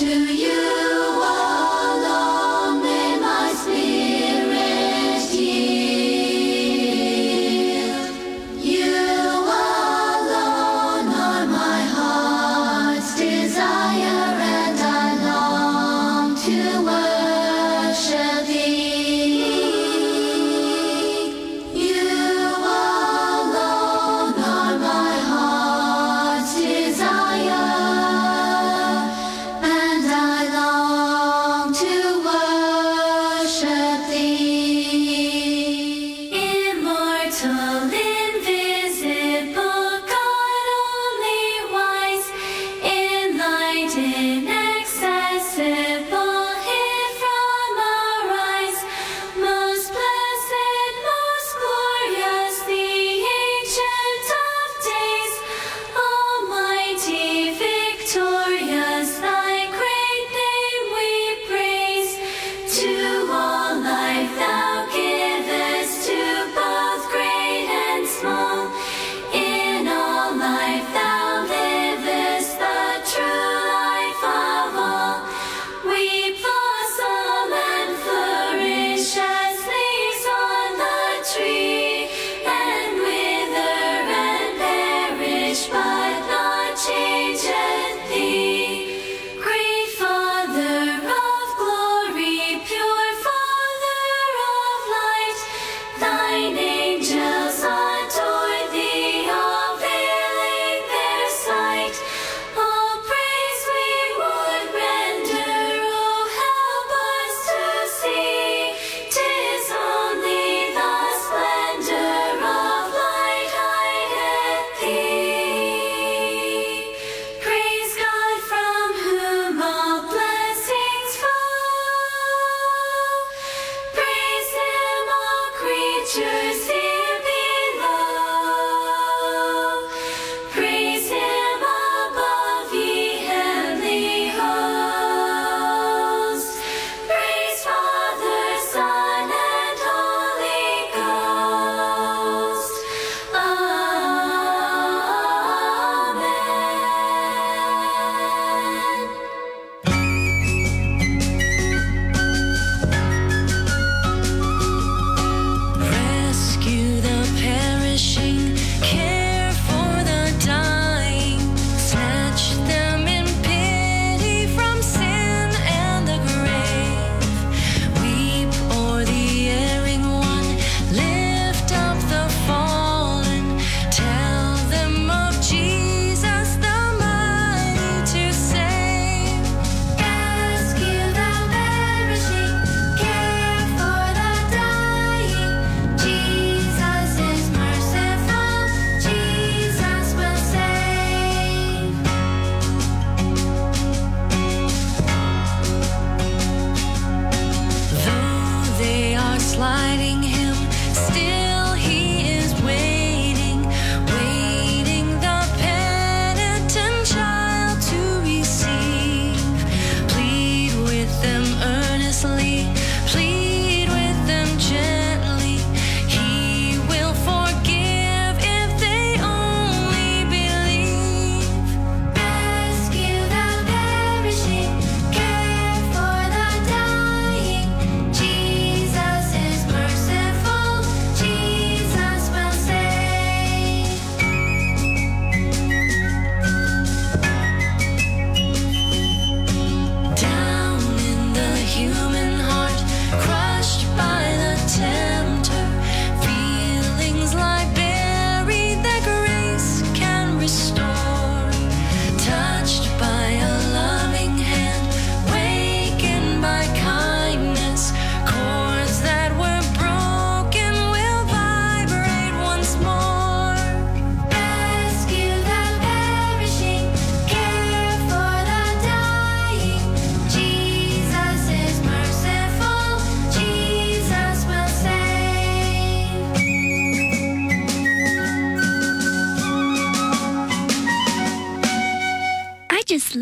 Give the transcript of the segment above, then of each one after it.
to you.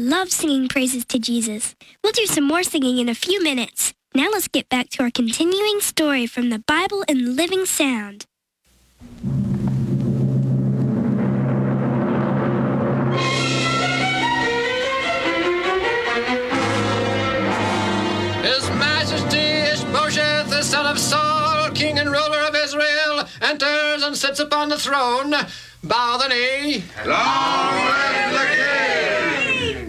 Kids love singing praises to Jesus. We'll do some more singing in a few minutes. Now let's get back to our continuing story from the Bible in Living Sound. His Majesty Ishbosheth, the son of Saul, king and ruler of Israel, enters and sits upon the throne. Bow the knee.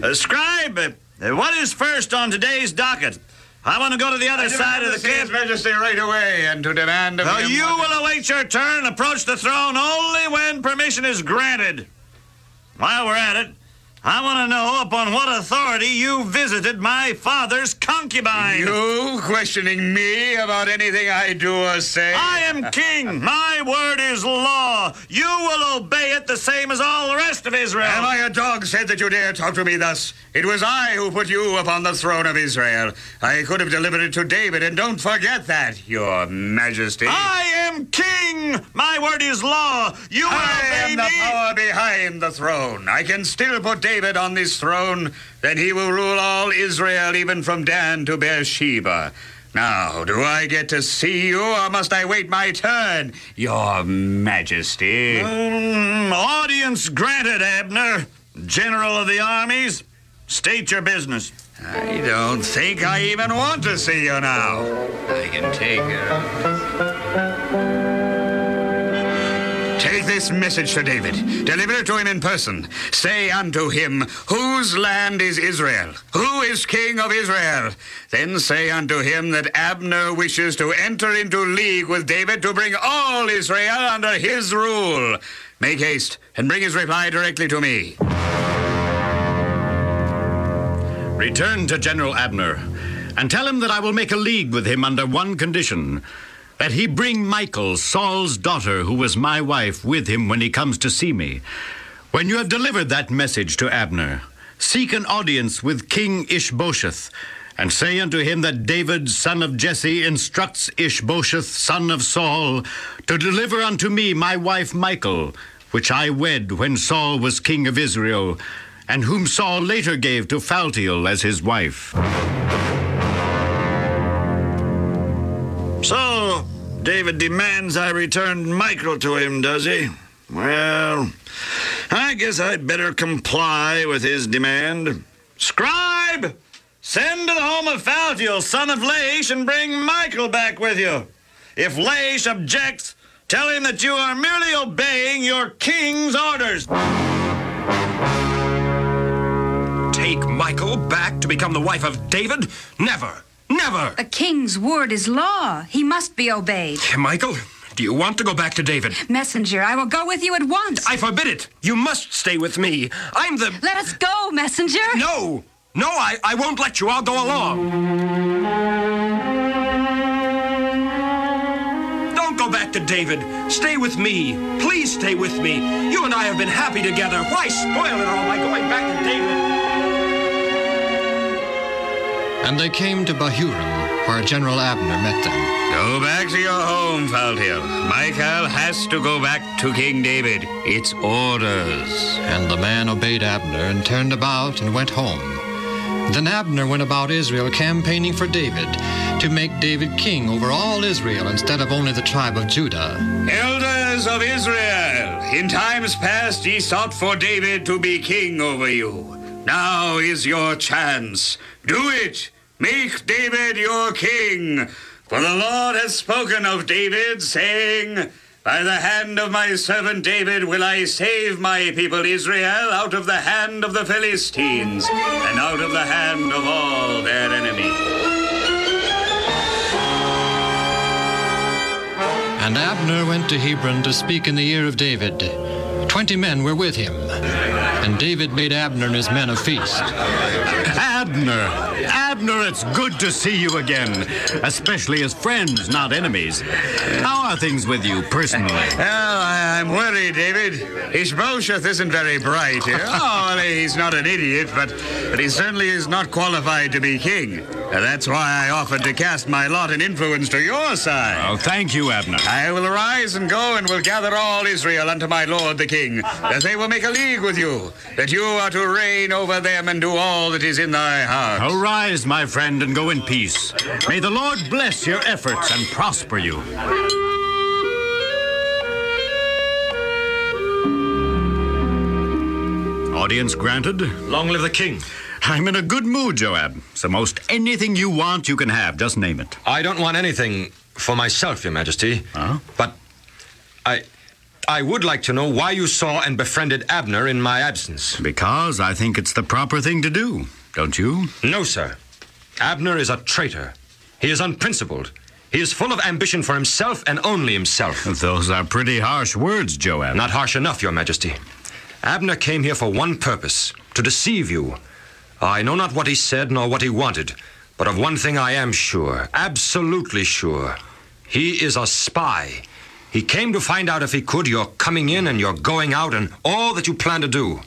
Uh, scribe, uh, what is first on today's docket? I want to go to the other side of the see His camp. Majesty right away and to demand of Now, him. you will await your turn approach the throne only when permission is granted. While we're at it, I want to know upon what authority you visited my father's concubine. You questioning me about anything I do or say? I am king. My word is law. You will obey it the same as all the rest of Israel. Am I a dog said that you dare talk to me thus? It was I who put you upon the throne of Israel. I could have delivered it to David, and don't forget that, Your Majesty. I am king. My word is law. You will I obey am the me. power behind the throne. I can still put David on this throne. Then he will rule all Israel, even from Dan to Beersheba. Now, do I get to see you, or must I wait my turn, Your Majesty? Mm, audience granted, Abner. General of the armies, state your business. I don't think I even want to see you now. I can take it. This message to David. Deliver it to him in person. Say unto him, Whose land is Israel? Who is king of Israel? Then say unto him that Abner wishes to enter into league with David to bring all Israel under his rule. Make haste and bring his reply directly to me. Return to General Abner and tell him that I will make a league with him under one condition that he bring Michal, Saul's daughter, who was my wife, with him when he comes to see me. When you have delivered that message to Abner, seek an audience with King Ishbosheth, and say unto him that David, son of Jesse, instructs Ishbosheth, son of Saul, to deliver unto me my wife Michal, which I wed when Saul was king of Israel, and whom Saul later gave to Phaltiel as his wife. David demands I return Michal to him, does he? Well, I guess I'd better comply with his demand. Scribe! Send to the home of Phaltiel, son of Laish, and bring Michal back with you. If Laish objects, tell him that you are merely obeying your king's orders. Take Michal back to become the wife of David? Never. Never. A king's word is law. He must be obeyed. Michal, do you want to go back to David? Messenger, I will go with you at once. I forbid it. You must stay with me. I'm the. Let us go, messenger. No! No, I, I won't let you. I'll go along. Don't go back to David. Stay with me. Please stay with me. You and I have been happy together. Why spoil it all by going back to David? And they came to Bahurim, where General Abner met them. Go back to your home, Phaltiel. Michal has to go back to King David. It's orders. And the man obeyed Abner and turned about and went home. Then Abner went about Israel campaigning for David to make David king over all Israel instead of only the tribe of Judah. Elders of Israel, in times past ye sought for David to be king over you. Now is your chance. Do it. Make David your king. For the Lord has spoken of David, saying, By the hand of my servant David will I save my people Israel out of the hand of the Philistines and out of the hand of all their enemies. And Abner went to Hebron to speak in the ear of David. Twenty men were with him. And David made Abner and his men a feast. Abner! Abner, it's good to see you again, especially as friends, not enemies. How are things with you personally? Well, I, am worried, David. Ishbosheth isn't very bright. oh, well, he's not an idiot, but, but he certainly is not qualified to be king. And that's why I offered to cast my lot and influence to your side. Oh, thank you, Abner. I will arise and go and will gather all Israel unto my lord the king, that they will make a league with you, that you are to reign over them and do all that is in thy heart. Arise, my friend, and go in peace. May the Lord bless your efforts and prosper you. Audience granted. Long live the king. I'm in a good mood, Joab. So most anything you want, you can have. Just name it. I don't want anything for myself, Your Majesty. Huh? But I. I would like to know why you saw and befriended Abner in my absence. Because I think it's the proper thing to do, don't you? No, sir. Abner is a traitor. He is unprincipled. He is full of ambition for himself and only himself. Those are pretty harsh words, Joab. Not harsh enough, Your Majesty. Abner came here for one purpose to deceive you. I know not what he said nor what he wanted, but of one thing I am sure, absolutely sure. He is a spy. He came to find out if he could your coming in and your going out and all that you plan to do.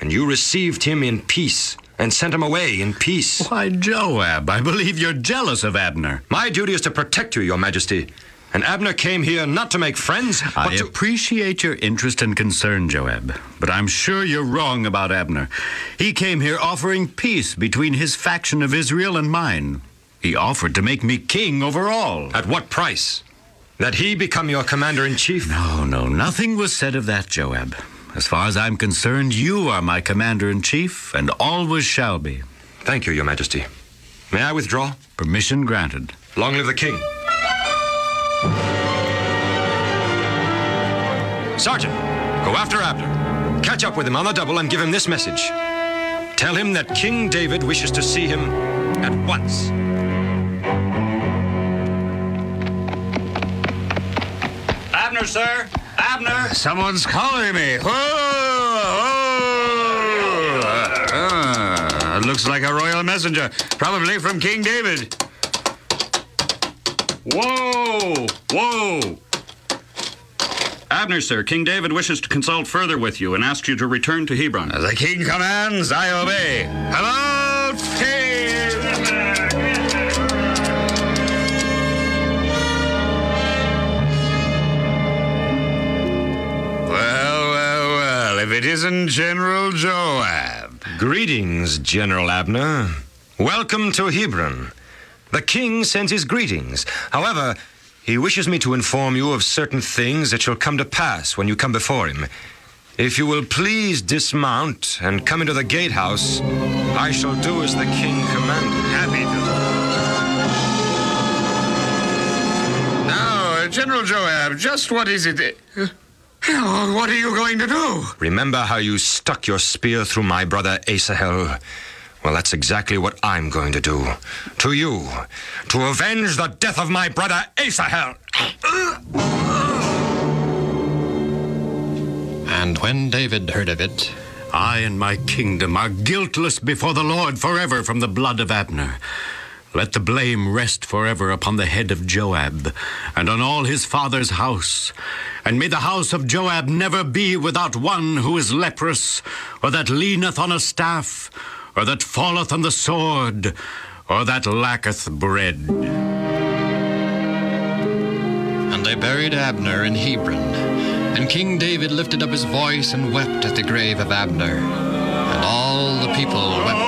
And you received him in peace and sent him away in peace. Why, Joab, I believe you're jealous of Abner. My duty is to protect you, Your Majesty. And Abner came here not to make friends, but I to. appreciate your interest and concern, Joab, but I'm sure you're wrong about Abner. He came here offering peace between his faction of Israel and mine. He offered to make me king over all. At what price? That he become your commander in chief? No, no, nothing was said of that, Joab. As far as I'm concerned, you are my commander in chief, and always shall be. Thank you, Your Majesty. May I withdraw? Permission granted. Long live the king. Sergeant, go after Abner. Catch up with him on the double and give him this message. Tell him that King David wishes to see him at once. Abner, sir. Abner. Someone's calling me. Whoa! whoa. Ah, looks like a royal messenger, probably from King David. Whoa! Whoa! Abner, sir, King David wishes to consult further with you and asks you to return to Hebron. As The king commands, I obey. Hello, king! Well, well, well, if it isn't General Joab. Greetings, General Abner. Welcome to Hebron. The king sends his greetings. However, he wishes me to inform you of certain things that shall come to pass when you come before him. If you will please dismount and come into the gatehouse, I shall do as the king commanded. Happy to. Now, uh, General Joab, just what is it? uh, what are you going to do? Remember how you stuck your spear through my brother Asahel? Well, that's exactly what I'm going to do. To you. To avenge the death of my brother Asahel. And when David heard of it, I and my kingdom are guiltless before the Lord forever from the blood of Abner. Let the blame rest forever upon the head of Joab and on all his father's house. And may the house of Joab never be without one who is leprous, or that leaneth on a staff, or that falleth on the sword, or that lacketh bread. and they buried Abner in Hebron. And King David lifted up his voice and wept at the grave of Abner. And all the people wept.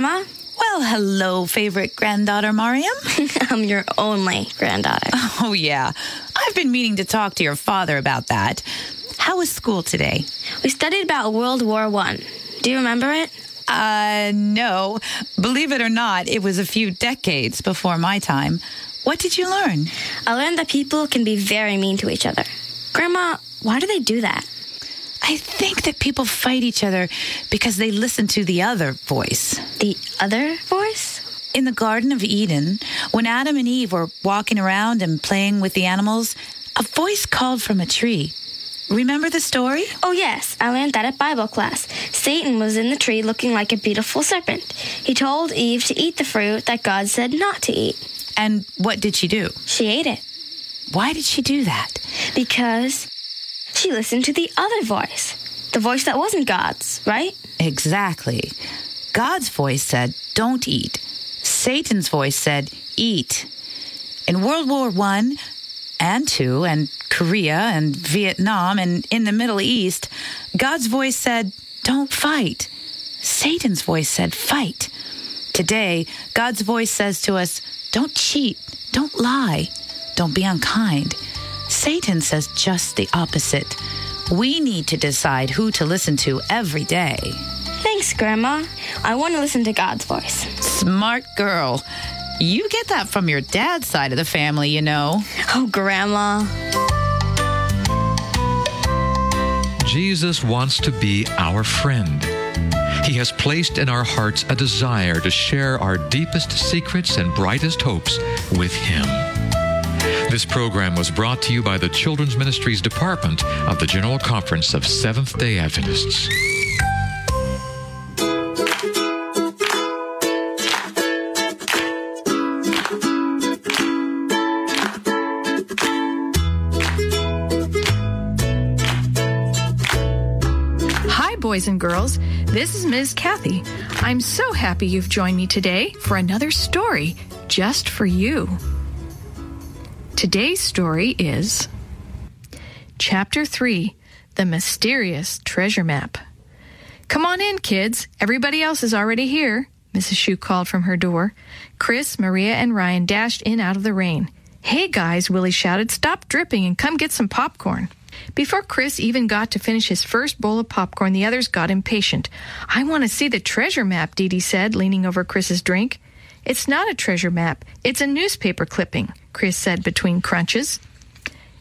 Grandma. Well, hello, favorite granddaughter Mariam. I'm your only granddaughter. Oh, yeah. I've been meaning to talk to your father about that. How was school today? We studied about World War One. Do you remember it? Uh, no. Believe it or not, it was a few decades before my time. What did you learn? I learned that people can be very mean to each other. Grandma, why do they do that? I think that people fight each other because they listen to the other voice. The other voice? In the Garden of Eden, when Adam and Eve were walking around and playing with the animals, a voice called from a tree. Remember the story? Oh, yes. I learned that at Bible class. Satan was in the tree looking like a beautiful serpent. He told Eve to eat the fruit that God said not to eat. And what did she do? She ate it. Why did she do that? Because she listened to the other voice. The voice that wasn't God's, right? Exactly. God's voice said, don't eat. Satan's voice said, eat. In World War One and Two, and Korea and Vietnam, and in the Middle East, God's voice said, don't fight. Satan's voice said, fight. Today, God's voice says to us, don't cheat, don't lie, don't be unkind. Satan says just the opposite. We need to decide who to listen to every day. Thanks, Grandma. I want to listen to God's voice. Smart girl. You get that from your dad's side of the family, you know. Oh, Grandma. Jesus wants to be our friend. He has placed in our hearts a desire to share our deepest secrets and brightest hopes with Him. This program was brought to you by the Children's Ministries Department of the General Conference of Seventh day Adventists. Hi, boys and girls. This is Ms. Kathy. I'm so happy you've joined me today for another story just for you. Today's story is Chapter 3 The Mysterious Treasure Map. Come on in, kids. Everybody else is already here, Mrs. Shue called from her door. Chris, Maria, and Ryan dashed in out of the rain. Hey, guys, Willie shouted, stop dripping and come get some popcorn. Before Chris even got to finish his first bowl of popcorn, the others got impatient. I want to see the treasure map, Dee Dee said, leaning over Chris's drink. It's not a treasure map. It's a newspaper clipping, Chris said between crunches.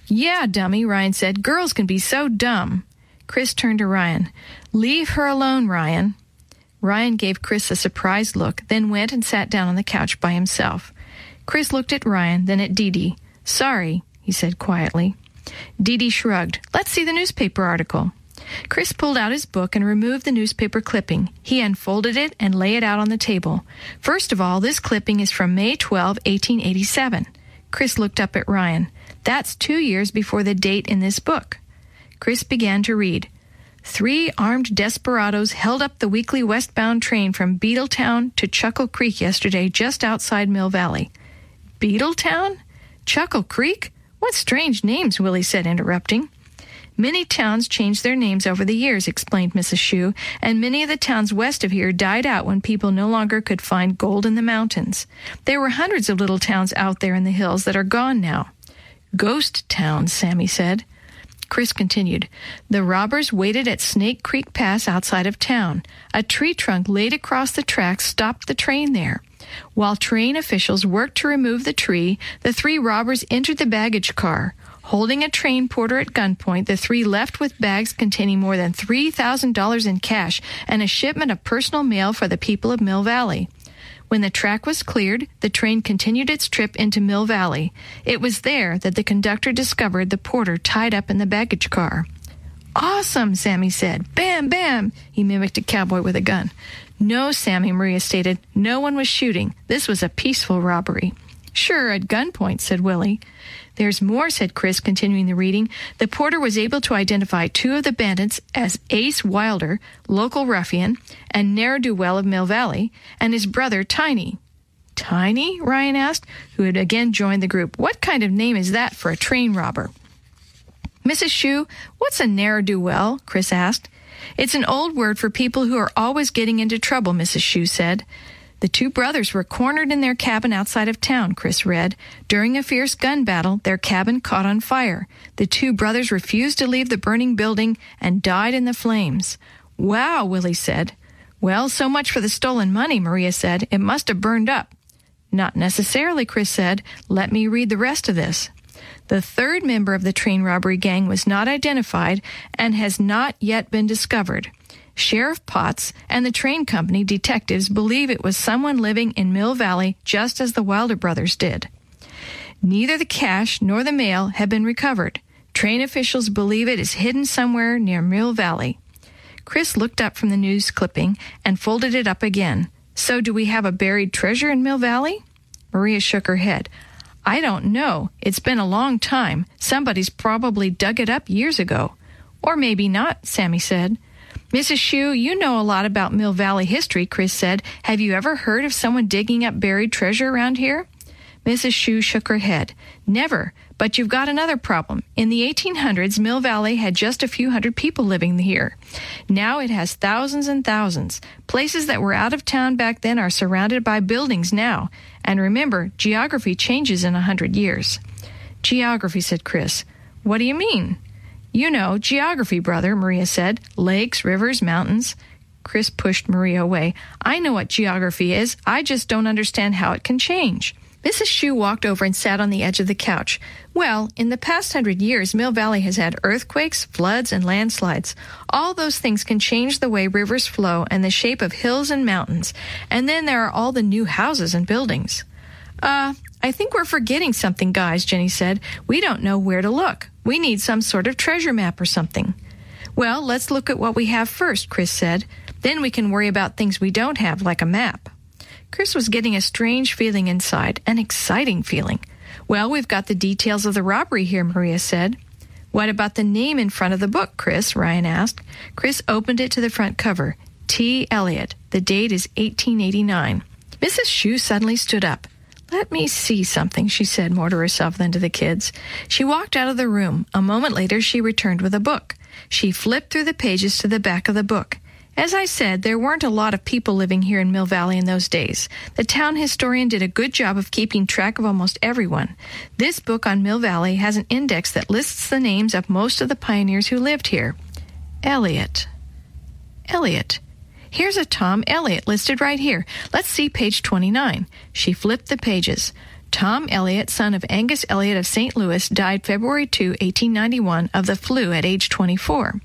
Yeah, dummy, Ryan said. Girls can be so dumb. Chris turned to Ryan. Leave her alone, Ryan. Ryan gave Chris a surprised look, then went and sat down on the couch by himself. Chris looked at Ryan, then at Dee Dee. Sorry, he said quietly. Dee Dee shrugged. Let's see the newspaper article. Chris pulled out his book and removed the newspaper clipping. He unfolded it and lay it out on the table. First of all, this clipping is from May 12, 1887. Chris looked up at Ryan. That's two years before the date in this book. Chris began to read. Three armed desperados held up the weekly westbound train from Beetletown to Chuckle Creek yesterday just outside Mill Valley. Beetletown? Chuckle Creek? What strange names, Willie said, interrupting. Many towns changed their names over the years, explained Mrs. Shue, and many of the towns west of here died out when people no longer could find gold in the mountains. There were hundreds of little towns out there in the hills that are gone now. Ghost towns, Sammy said. Chris continued. The robbers waited at Snake Creek Pass outside of town. A tree trunk laid across the tracks stopped the train there. While train officials worked to remove the tree, the three robbers entered the baggage car. Holding a train porter at gunpoint, the three left with bags containing more than $3,000 in cash and a shipment of personal mail for the people of Mill Valley. When the track was cleared, the train continued its trip into Mill Valley. It was there that the conductor discovered the porter tied up in the baggage car. Awesome, Sammy said. Bam, bam! He mimicked a cowboy with a gun. No, Sammy, Maria stated. No one was shooting. This was a peaceful robbery. Sure, at gunpoint, said Willie. There's more, said Chris, continuing the reading. The porter was able to identify two of the bandits as Ace Wilder, local ruffian, and ne'er do well of Mill Valley, and his brother Tiny. Tiny? Ryan asked, who had again joined the group. What kind of name is that for a train robber? Mrs. Shue, what's a ne'er do well? Chris asked. It's an old word for people who are always getting into trouble, Mrs. Shue said. The two brothers were cornered in their cabin outside of town, Chris read. During a fierce gun battle, their cabin caught on fire. The two brothers refused to leave the burning building and died in the flames. Wow, Willie said. Well, so much for the stolen money, Maria said. It must have burned up. Not necessarily, Chris said. Let me read the rest of this. The third member of the train robbery gang was not identified and has not yet been discovered. Sheriff Potts and the train company detectives believe it was someone living in Mill Valley just as the Wilder brothers did. Neither the cash nor the mail have been recovered. Train officials believe it is hidden somewhere near Mill Valley. Chris looked up from the news clipping and folded it up again. So, do we have a buried treasure in Mill Valley? Maria shook her head. I don't know. It's been a long time. Somebody's probably dug it up years ago. Or maybe not, Sammy said. Mrs. Shue, you know a lot about Mill Valley history, Chris said. Have you ever heard of someone digging up buried treasure around here? Mrs. Shue shook her head. Never. But you've got another problem. In the 1800s, Mill Valley had just a few hundred people living here. Now it has thousands and thousands. Places that were out of town back then are surrounded by buildings now. And remember, geography changes in a hundred years. Geography, said Chris. What do you mean? You know, geography, brother, Maria said. Lakes, rivers, mountains. Chris pushed Maria away. I know what geography is. I just don't understand how it can change. Mrs. Shue walked over and sat on the edge of the couch. Well, in the past hundred years, Mill Valley has had earthquakes, floods, and landslides. All those things can change the way rivers flow and the shape of hills and mountains. And then there are all the new houses and buildings. Uh, I think we're forgetting something, guys, Jenny said. We don't know where to look. We need some sort of treasure map or something. Well, let's look at what we have first, Chris said. Then we can worry about things we don't have, like a map. Chris was getting a strange feeling inside, an exciting feeling. Well, we've got the details of the robbery here, Maria said. What about the name in front of the book, Chris? Ryan asked. Chris opened it to the front cover. T. Elliott. The date is 1889. Mrs. Shue suddenly stood up. Let me see something, she said more to herself than to the kids. She walked out of the room. A moment later, she returned with a book. She flipped through the pages to the back of the book. As I said, there weren't a lot of people living here in Mill Valley in those days. The town historian did a good job of keeping track of almost everyone. This book on Mill Valley has an index that lists the names of most of the pioneers who lived here. Elliott. Elliott. Here's a Tom Elliott listed right here. Let's see page 29. She flipped the pages. Tom Elliott, son of Angus Elliott of St. Louis, died February 2, 1891, of the flu at age 24.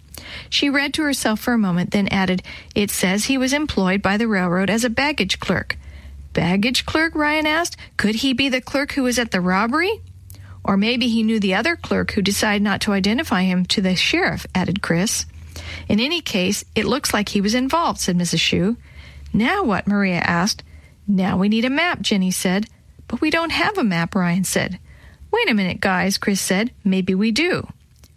She read to herself for a moment, then added, It says he was employed by the railroad as a baggage clerk. Baggage clerk? Ryan asked. Could he be the clerk who was at the robbery? Or maybe he knew the other clerk who decided not to identify him to the sheriff, added Chris. In any case, it looks like he was involved, said Mrs. Shue. Now what? Maria asked. Now we need a map, Jenny said. But we don't have a map, Ryan said. Wait a minute, guys, Chris said. Maybe we do.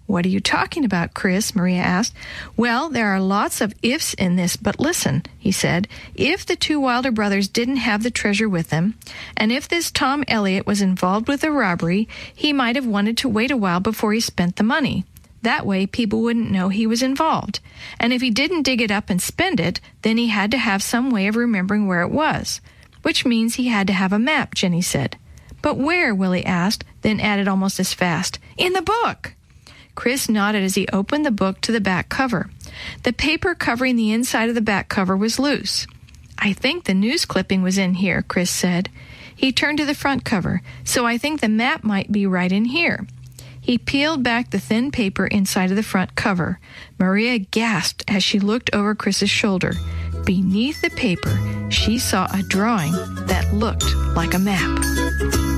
What are you talking about, Chris? Maria asked. Well, there are lots of ifs in this, but listen, he said. If the two Wilder brothers didn't have the treasure with them, and if this Tom Elliott was involved with the robbery, he might have wanted to wait a while before he spent the money. That way, people wouldn't know he was involved. And if he didn't dig it up and spend it, then he had to have some way of remembering where it was. Which means he had to have a map, Jenny said. But where? Willie asked, then added almost as fast, In the book! Chris nodded as he opened the book to the back cover. The paper covering the inside of the back cover was loose. I think the news clipping was in here, Chris said. He turned to the front cover, so I think the map might be right in here. He peeled back the thin paper inside of the front cover. Maria gasped as she looked over Chris's shoulder. Beneath the paper, she saw a drawing that looked like a map.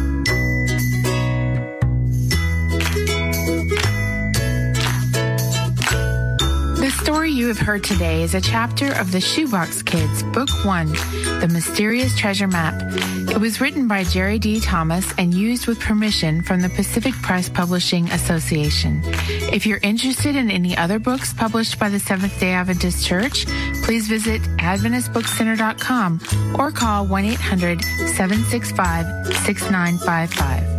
Story you have heard today is a chapter of the Shoebox Kids, Book One, The Mysterious Treasure Map. It was written by Jerry D. Thomas and used with permission from the Pacific Press Publishing Association. If you're interested in any other books published by the Seventh day Adventist Church, please visit AdventistBookCenter.com or call 1 800 765 6955.